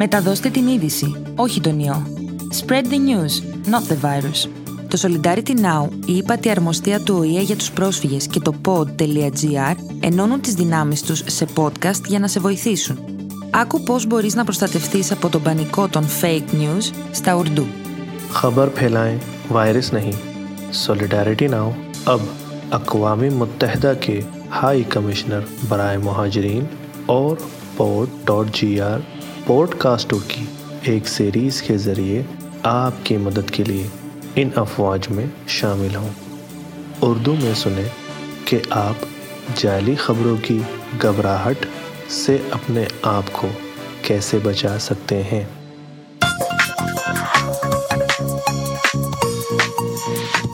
Μεταδώστε την είδηση, όχι τον ιό. Spread the news, not the virus. Το Solidarity Now, η ύπατη αρμοστία του ΟΗΕ για τους πρόσφυγες και το pod.gr ενώνουν τις δυνάμεις τους σε podcast για να σε βοηθήσουν. Άκου πώς μπορείς να προστατευτείς από τον πανικό των fake news στα ουρντού. Χαμπάρ. Solidarity Now, pod.gr پوڈ کاسٹوں کی ایک series کے ذریعے آپ کی مدد کے لیے ان افواج میں شامل ہوں۔ اردو میں سنیں کہ آپ جعلی خبروں کی گھبراہٹ سے اپنے آپ کو کیسے بچا سکتے ہیں۔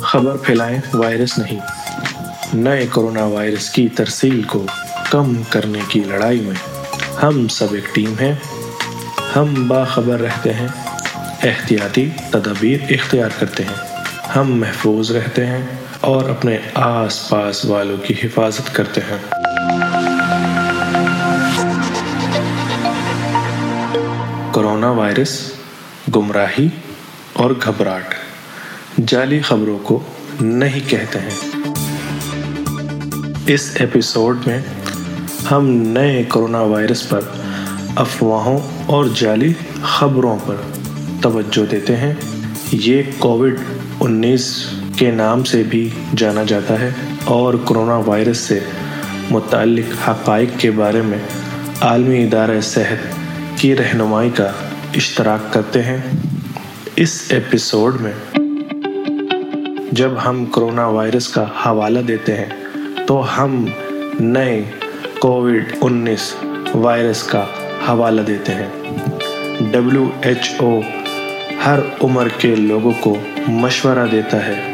خبر پھیلائیں وائرس نہیں۔ نئے کرونا وائرس کی ترسیل کو کم کرنے کی لڑائی میں ہم سب ایک ٹیم ہیں۔ ہم باخبر رہتے ہیں، احتیاطی تدابیر اختیار کرتے ہیں۔ ہم محفوظ رہتے ہیں اور اپنے آس پاس والوں کی حفاظت کرتے ہیں۔ کرونا وائرس، گمراہی اور گھبراہٹ جعلی خبروں کو نہیں کہتے ہیں۔ اس ایپیسوڈ میں ہم نئے کرونا وائرس پر افواہوں اور جعلی خبروں پر توجہ دیتے ہیں۔ یہ کووڈ انیس کے نام سے بھی جانا جاتا ہے اور کرونا وائرس سے متعلق حقائق کے بارے میں عالمی ادارہ صحت کی رہنمائی کا اشتراک کرتے ہیں۔ اس ایپیسوڈ میں جب ہم کرونا وائرس کا حوالہ دیتے ہیں تو ہم نئے کووڈ انیس وائرس کا حوالہ دیتے ہیں۔ ڈبلیو ایچ او ہر عمر کے لوگوں کو مشورہ دیتا ہے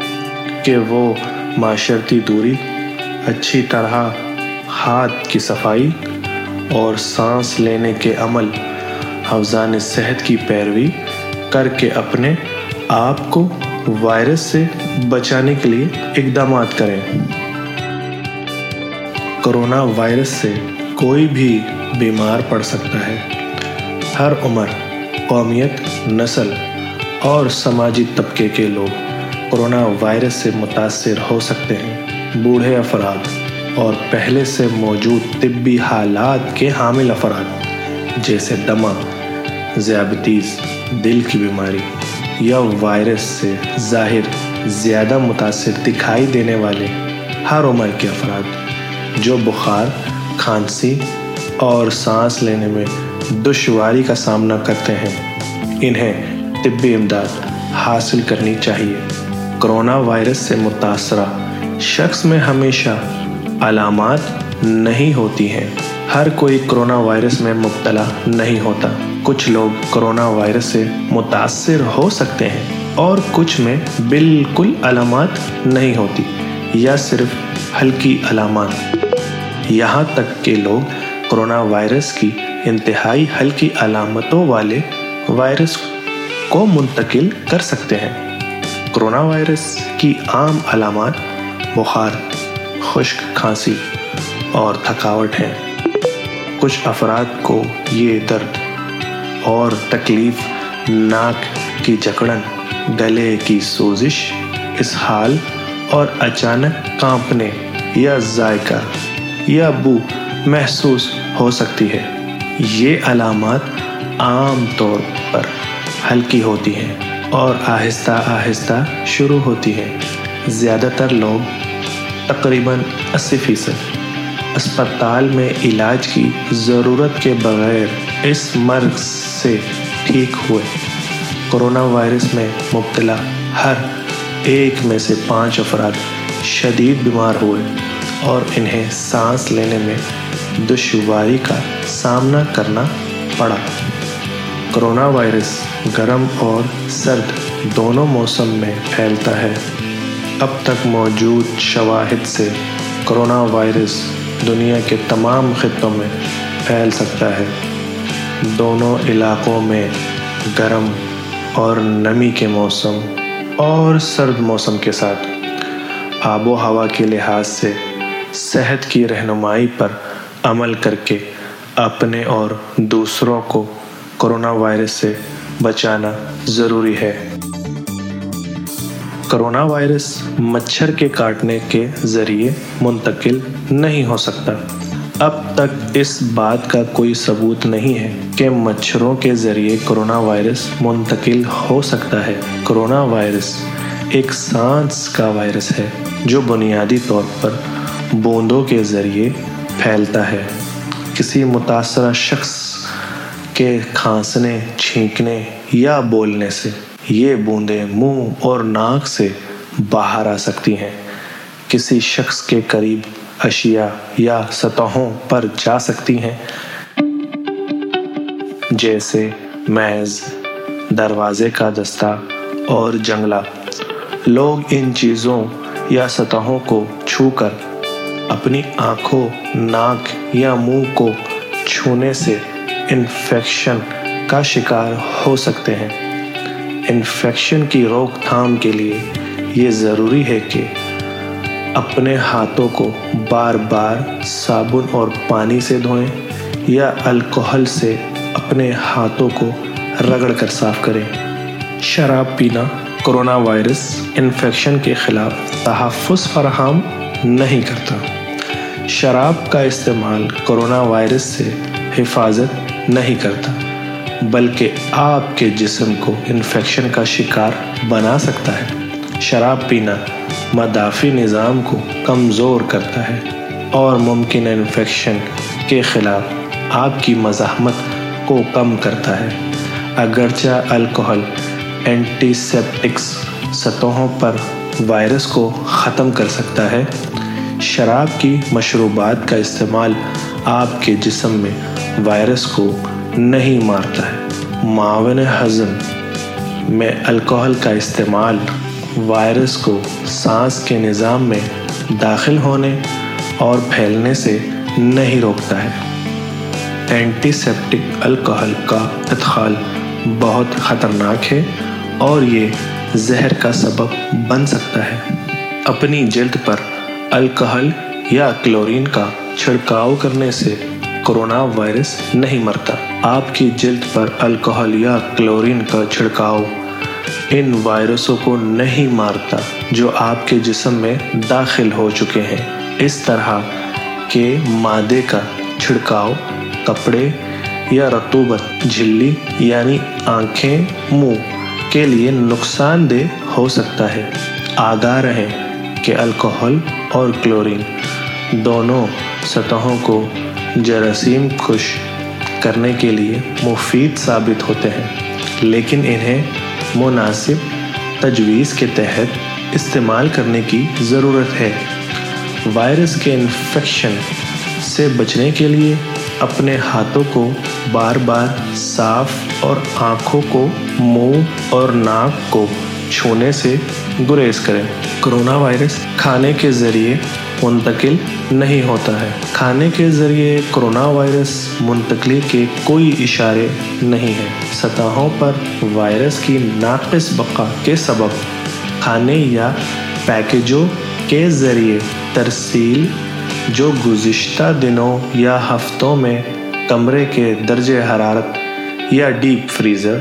کہ وہ معاشرتی دوری، اچھی طرح ہاتھ کی صفائی اور سانس لینے کے عمل حفظان صحت کی پیروی کر کے اپنے آپ کو وائرس سے بچانے کے لیے اقدامات کریں۔ کرونا وائرس سے کوئی بھی بیمار پڑ سکتا ہے۔ ہر عمر، قومیت، نسل اور سماجی طبقے کے لوگ کرونا وائرس سے متاثر ہو سکتے ہیں۔ بوڑھے افراد اور پہلے سے موجود طبی حالات کے حامل افراد، جیسے دمہ ذیابطیز دل کی بیماری یا وائرس سے ظاہر زیادہ متاثر دکھائی دینے والے ہر عمر کے افراد، جو بخار، کھانسی اور سانس لینے میں دشواری کا سامنا کرتے ہیں۔ انہیں طبی امداد حاصل کرنی چاہیے۔ کرونا وائرس سے متاثرہ شخص میں ہمیشہ علامات نہیں ہوتی ہیں۔ ہر کوئی کرونا وائرس میں مبتلا نہیں ہوتا۔ کچھ لوگ کرونا وائرس سے متاثر ہو سکتے ہیں اور کچھ میں بالکل علامات نہیں ہوتی۔ یا صرف ہلکی علامات۔ یہاں تک کہ لوگ کرونا وائرس کی انتہائی ہلکی علامتوں والے وائرس کو منتقل کر سکتے ہیں۔ کرونا وائرس کی عام علامات بخار، خشک کھانسی اور تھکاوٹ ہیں۔ کچھ افراد کو یہ درد اور تکلیف، ناک کی جکڑن، گلے کی سوزش اسحال اور اچانک کانپنے یا ذائقہ یا بو محسوس ہو سکتی ہے۔ یہ علامات عام طور پر ہلکی ہوتی ہیں اور آہستہ آہستہ شروع ہوتی ہیں۔ زیادہ تر لوگ تقریباً اسی فیصد اسپتال میں علاج کی ضرورت کے بغیر اس مرض سے ٹھیک ہوئے۔ کرونا وائرس میں مبتلا ہر ایک میں سے پانچ افراد شدید بیمار ہوئے اور انہیں سانس لینے میں دشواری کا سامنا کرنا پڑا۔ کرونا وائرس گرم اور سرد دونوں موسم میں پھیلتا ہے۔ اب تک موجود شواہد سے کرونا وائرس دنیا کے تمام خطوں میں پھیل سکتا ہے۔ دونوں علاقوں میں گرم اور نمی کے موسم اور سرد موسم کے ساتھ آب و ہوا کے لحاظ سے صحت کی رہنمائی پر عمل کر کے اپنے اور دوسروں کو کورونا وائرس سے بچانا ضروری ہے۔ کرونا وائرس مچھر کے کاٹنے کے ذریعے منتقل نہیں ہو سکتا۔ اب تک اس بات کا کوئی ثبوت نہیں ہے کہ مچھروں کے ذریعے کرونا وائرس منتقل ہو سکتا ہے۔ کرونا وائرس ایک سانس کا وائرس ہے جو بنیادی طور پر بوندوں کے ذریعے پھیلتا ہے۔ کسی متاثرہ شخص کے کھانسنے، چھینکنے یا بولنے سے یہ بوندیں منہ اور ناک سے باہر آ سکتی ہیں۔ کسی شخص کے قریب اشیاء یا سطحوں پر جا سکتی ہیں۔ جیسے میز، دروازے کا دستہ اور جنگلہ۔ لوگ ان چیزوں یا سطحوں کو چھو کر اپنی آنکھوں، ناک یا منہ کو چھونے سے انفیکشن کا شکار ہو سکتے ہیں۔ انفیکشن کی روک تھام کے لیے یہ ضروری ہے کہ اپنے ہاتھوں کو بار بار صابن اور پانی سے دھوئیں یا الکحل سے اپنے ہاتھوں کو رگڑ کر صاف کریں۔ شراب پینا کرونا وائرس انفیکشن کے خلاف تحفظ فراہم نہیں کرتا۔ شراب کا استعمال کرونا وائرس سے حفاظت نہیں کرتا، بلکہ آپ کے جسم کو انفیکشن کا شکار بنا سکتا ہے۔ شراب پینا مدافع نظام کو کمزور کرتا ہے اور ممکن انفیکشن کے خلاف آپ کی مزاحمت کو کم کرتا ہے۔ اگرچہ الکحل اینٹی سیپٹکس سطحوں پر وائرس کو ختم کر سکتا ہے شراب کی مشروبات کا استعمال آپ کے جسم میں وائرس کو نہیں مارتا ہے۔ معاون ہضم میں الکحل کا استعمال وائرس کو سانس کے نظام میں داخل ہونے اور پھیلنے سے نہیں روکتا ہے۔ اینٹی سیپٹک الکحل کا ادخال بہت خطرناک ہے اور یہ زہر کا سبب بن سکتا ہے۔ اپنی جلد پر الکحل یا کلورین کا چھڑکاؤ کرنے سے کرونا وائرس نہیں مرتا۔ آپ کی جلد پر الکحل یا کلورین کا چھڑکاؤ ان وائرسوں کو نہیں مارتا جو آپ کے جسم میں داخل ہو چکے ہیں۔ اس طرح کے مادے کا چھڑکاؤ کپڑے یا رتوبت جھلی یعنی آنکھیں، منہ کے لیے نقصان دہ ہو سکتا ہے۔ آگاہ رہیں کہ الکحل اور کلورین دونوں سطحوں کو جراثیم خوش کرنے کے لیے مفید ثابت ہوتے ہیں، لیکن انہیں مناسب تجویز کے تحت استعمال کرنے کی ضرورت ہے۔ وائرس کے انفیکشن سے بچنے کے لیے اپنے ہاتھوں کو بار بار صاف اور آنکھوں کو منہ اور ناک کو چھونے سے گریز کریں۔ کرونا وائرس کھانے کے ذریعے منتقل نہیں ہوتا ہے۔ کھانے کے ذریعے کرونا وائرس منتقلی کے کوئی اشارے نہیں ہیں۔ سطحوں پر وائرس کی ناقص بقا کے سبب کھانے یا پیکجوں کے ذریعے ترسیل جو گزشتہ دنوں یا ہفتوں میں کمرے کے درجہ حرارت یا ڈیپ فریزر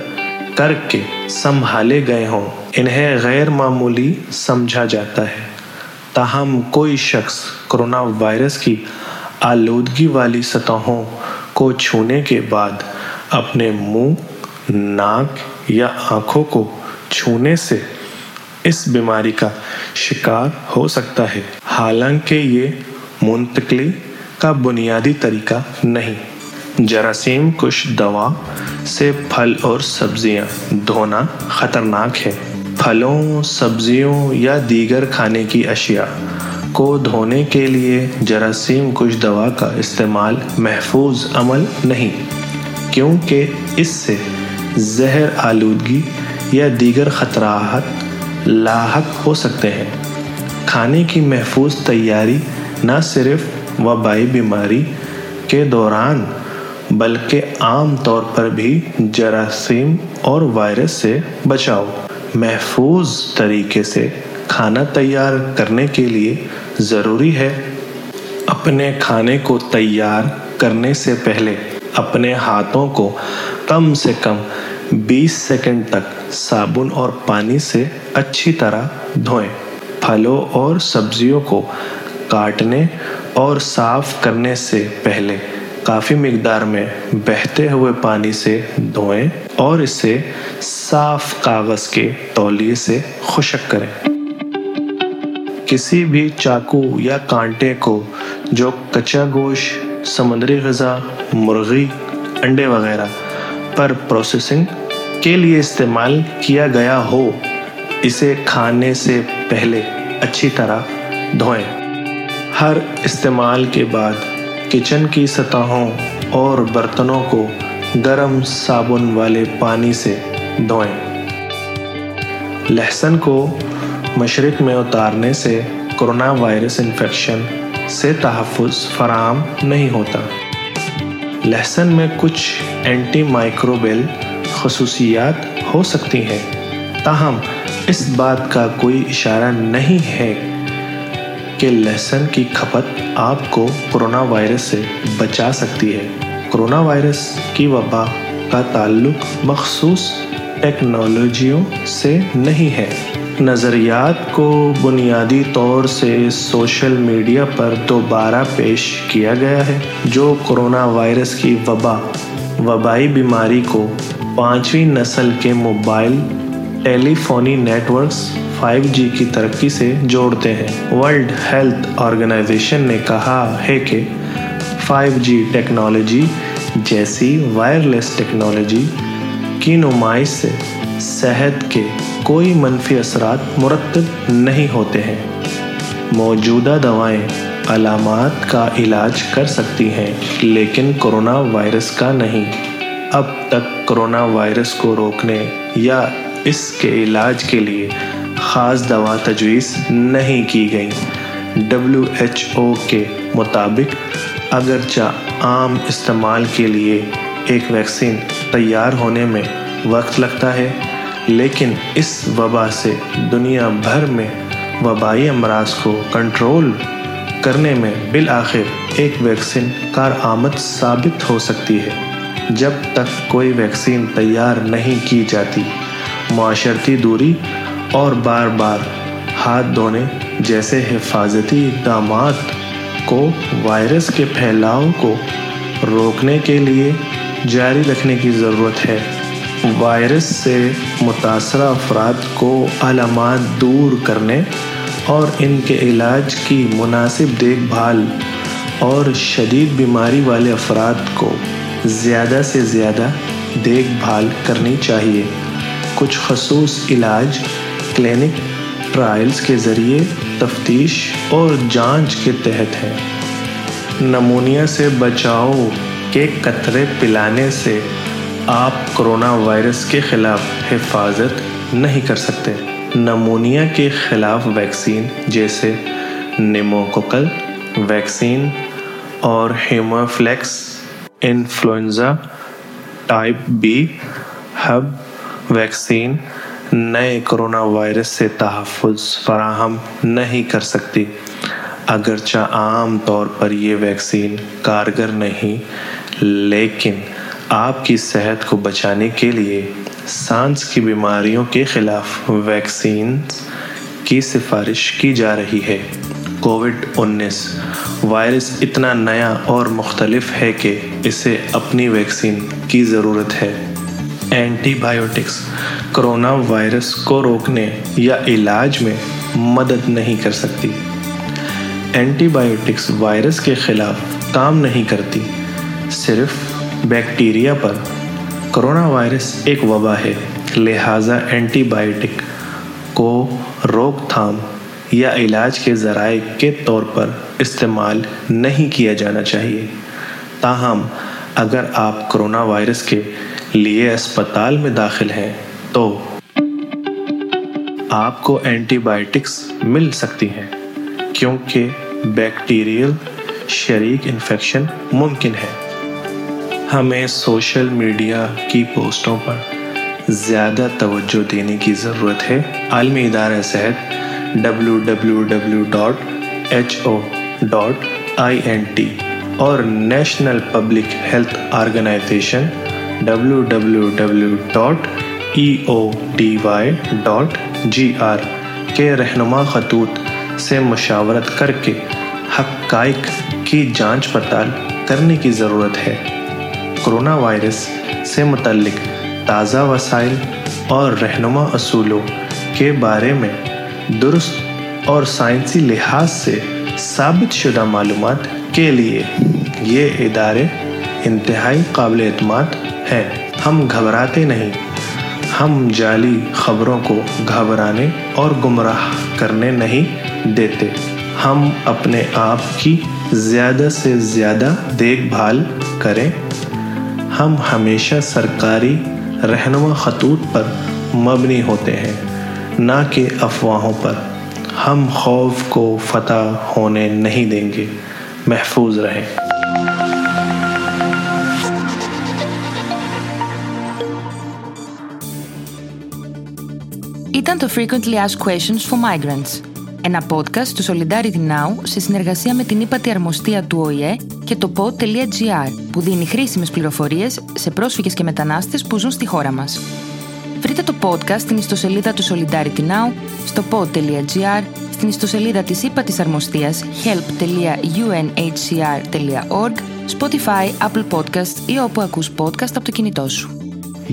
کر کے سنبھالے گئے ہوں۔ انہیں غیر معمولی سمجھا جاتا ہے۔ تاہم، کوئی شخص کرونا وائرس کی آلودگی والی سطحوں کو چھونے کے بعد اپنے منہ، ناک یا آنکھوں کو چھونے سے اس بیماری کا شکار ہو سکتا ہے۔ حالانکہ یہ منتقلی کا بنیادی طریقہ نہیں۔ جراثیم کش دوا سے پھل اور سبزیاں دھونا خطرناک ہے۔ پھلوں، سبزیوں یا دیگر کھانے کی اشیاء کو دھونے کے لیے جراثیم کچھ دوا کا استعمال محفوظ عمل نہیں، کیونکہ اس سے زہر آلودگی یا دیگر خطرات لاحق ہو سکتے ہیں۔ کھانے کی محفوظ تیاری نہ صرف وبائی بیماری کے دوران، بلکہ عام طور پر بھی جراثیم اور وائرس سے بچاؤ۔ محفوظ طریقے سے کھانا تیار کرنے کے لیے ضروری ہے۔ اپنے کھانے کو تیار کرنے سے پہلے اپنے ہاتھوں کو کم سے کم بیس سیکنڈ تک صابن اور پانی سے اچھی طرح دھوئیں۔ پھلوں اور سبزیوں کو کاٹنے اور صاف کرنے سے پہلے کافی مقدار میں بہتے ہوئے پانی سے دھوئیں اور اسے صاف کاغذ کے تولیے سے خشک کریں۔ کسی بھی چاقو یا کانٹے کو جو کچا گوشت، سمندری غذا، مرغی، انڈے وغیرہ پر پروسیسنگ کے لیے استعمال کیا گیا ہو، اسے کھانے سے پہلے اچھی طرح دھوئیں۔ ہر استعمال کے بعد کچن کی سطحوں اور برتنوں کو گرم صابن والے پانی سے دھوئیں۔ لہسن کو مشرق میں اتارنے سے کرونا وائرس انفیکشن سے تحفظ فراہم نہیں ہوتا۔ لہسن میں کچھ اینٹی مائکروبیل خصوصیات ہو سکتی ہیں۔ تاہم، اس بات کا کوئی اشارہ نہیں ہے کہ لہسن کی کھپت آپ کو کرونا وائرس سے بچا سکتی ہے۔ کرونا وائرس کی وبا کا تعلق مخصوص ٹیکنالوجیوں سے نہیں ہے۔ نظریات کو بنیادی طور سے سوشل میڈیا پر دوبارہ پیش کیا گیا ہے، جو کرونا وائرس کی وبا، وبائی بیماری کو پانچویں نسل کے mobile, telephony network five G کی ترقی سے جوڑتے ہیں۔ ورلڈ ہیلتھ آرگنائزیشن نے کہا ہے کہ فائیو جی ٹیکنالوجی جیسی وائرلیس ٹیکنالوجی کی نمائش سے صحت کے کوئی منفی اثرات مرتب نہیں ہوتے ہیں۔ موجودہ دوائیں علامات کا علاج کر سکتی ہیں، لیکن کرونا وائرس کا نہیں۔ اب تک کرونا وائرس کو روکنے یا اس کے علاج کے لیے خاص دوا تجویز نہیں کی گئی۔ ڈبلیو ایچ او کے مطابق، اگرچہ عام استعمال کے لیے ایک ویکسین تیار ہونے میں وقت لگتا ہے، لیکن اس وبا سے دنیا بھر میں وبائی امراض کو کنٹرول کرنے میں بالآخر ایک ویکسین کارآمد ثابت ہو سکتی ہے۔ جب تک کوئی ویکسین تیار نہیں کی جاتی، معاشرتی دوری اور بار بار ہاتھ دھونے جیسے حفاظتی اقدامات کو وائرس کے پھیلاؤ کو روکنے کے لیے جاری رکھنے کی ضرورت ہے۔ وائرس سے متاثرہ افراد کو علامات دور کرنے اور ان کے علاج کی مناسب دیکھ بھال اور شدید بیماری والے افراد کو زیادہ سے زیادہ دیکھ بھال کرنی چاہیے۔ کچھ خصوص علاج کلینک ٹرائلز کے ذریعے تفتیش اور جانچ کے تحت ہیں۔ نمونیا سے بچاؤ کے قطرے پلانے سے آپ کرونا وائرس کے خلاف حفاظت نہیں کر سکتے۔ نمونیا کے خلاف ویکسین جیسے نیموکوکل ویکسین اور haemophilus, influenza, type B Hib vaccine نئے کرونا وائرس سے تحفظ فراہم نہیں کر سکتی۔ اگرچہ عام طور پر یہ ویکسین کارگر نہیں، لیکن آپ کی صحت کو بچانے کے لیے سانس کی بیماریوں کے خلاف ویکسین کی سفارش کی جا رہی ہے۔ کووڈ انیس وائرس اتنا نیا اور مختلف ہے کہ اسے اپنی ویکسین کی ضرورت ہے۔ اینٹی بائیوٹکس کرونا وائرس کو روکنے یا علاج میں مدد نہیں کر سکتی۔ اینٹی بائیوٹکس وائرس کے خلاف کام نہیں کرتی۔ صرف بیکٹیریا پر۔ کرونا وائرس ایک وبا ہے۔ لہٰذا اینٹی بائیوٹک کو روک تھام یا علاج کے ذرائع کے طور پر استعمال نہیں کیا جانا چاہیے۔ تاہم، اگر آپ کرونا وائرس کے لیے اسپتال میں داخل ہیں، تو آپ کو اینٹی بائیوٹکس مل سکتی ہیں، کیونکہ بیکٹیریل شریک انفیکشن ممکن ہے۔ ہمیں سوشل میڈیا کی پوسٹوں پر زیادہ توجہ دینے کی ضرورت ہے۔ عالمی ادارہ صحت W W W dot H O dot I N T اور national public health organization W W W dot E O D Y dot G R کے رہنما خطوط سے مشاورت کر کے حقائق کی جانچ پڑتال کرنے کی ضرورت ہے۔ کرونا وائرس سے متعلق تازہ وسائل اور رہنما اصولوں کے بارے میں درست اور سائنسی لحاظ سے ثابت شدہ معلومات کے لیے یہ ادارے انتہائی قابل اعتماد ہیں ہم گھبراتے نہیں۔ ہم جعلی خبروں کو گھبرانے اور گمراہ کرنے نہیں دیتے۔ ہم اپنے آپ کی زیادہ سے زیادہ دیکھ بھال کریں۔ ہم ہمیشہ سرکاری رہنما خطوط پر مبنی ہوتے ہیں، نہ کہ افواہوں پر۔ ہم خوف کو فتح ہونے نہیں دیں گے۔ محفوظ رہیں۔ ήταν το Frequently Asked Questions for Migrants, ένα podcast του Solidarity Now σε συνεργασία με την ύπατη αρμοστία του ΟΗΕ και το pod.gr, που δίνει χρήσιμες πληροφορίες σε πρόσφυγες και μετανάστες που ζουν στη χώρα μας. Βρείτε το podcast στην ιστοσελίδα του Solidarity Now, στο pod.gr, στην ιστοσελίδα της ύπατης αρμοστίας help.unhcr.org, Spotify, Apple Podcasts ή όπου ακούς podcast από το κινητό σου.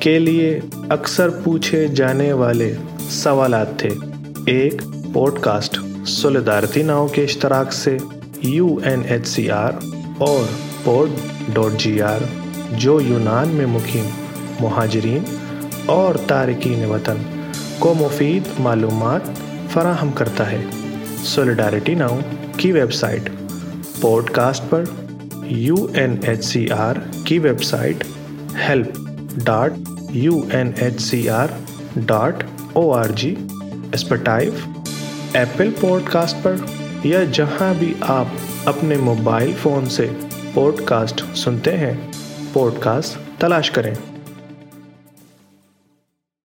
کے لیے اکثر پوچھے جانے والے سوالات تھے۔ ایک پوڈ کاسٹ سولیدارتی ناؤ کے اشتراک سے U N H C R اور پوڈ ڈاٹ جی آر، جو یونان میں مقیم مہاجرین اور تارکین وطن کو مفید معلومات فراہم کرتا ہے۔ سولیڈارٹی ناؤ کی ویب سائٹ پوڈ کاسٹ پر U N H C R کی website help. Dot U N H C R dot O R G Spotify Apple podcast پر یا جہاں بھی آپ اپنے موبائل فون سے پوڈ کاسٹ سنتے ہیں پوڈ کاسٹ تلاش کریں۔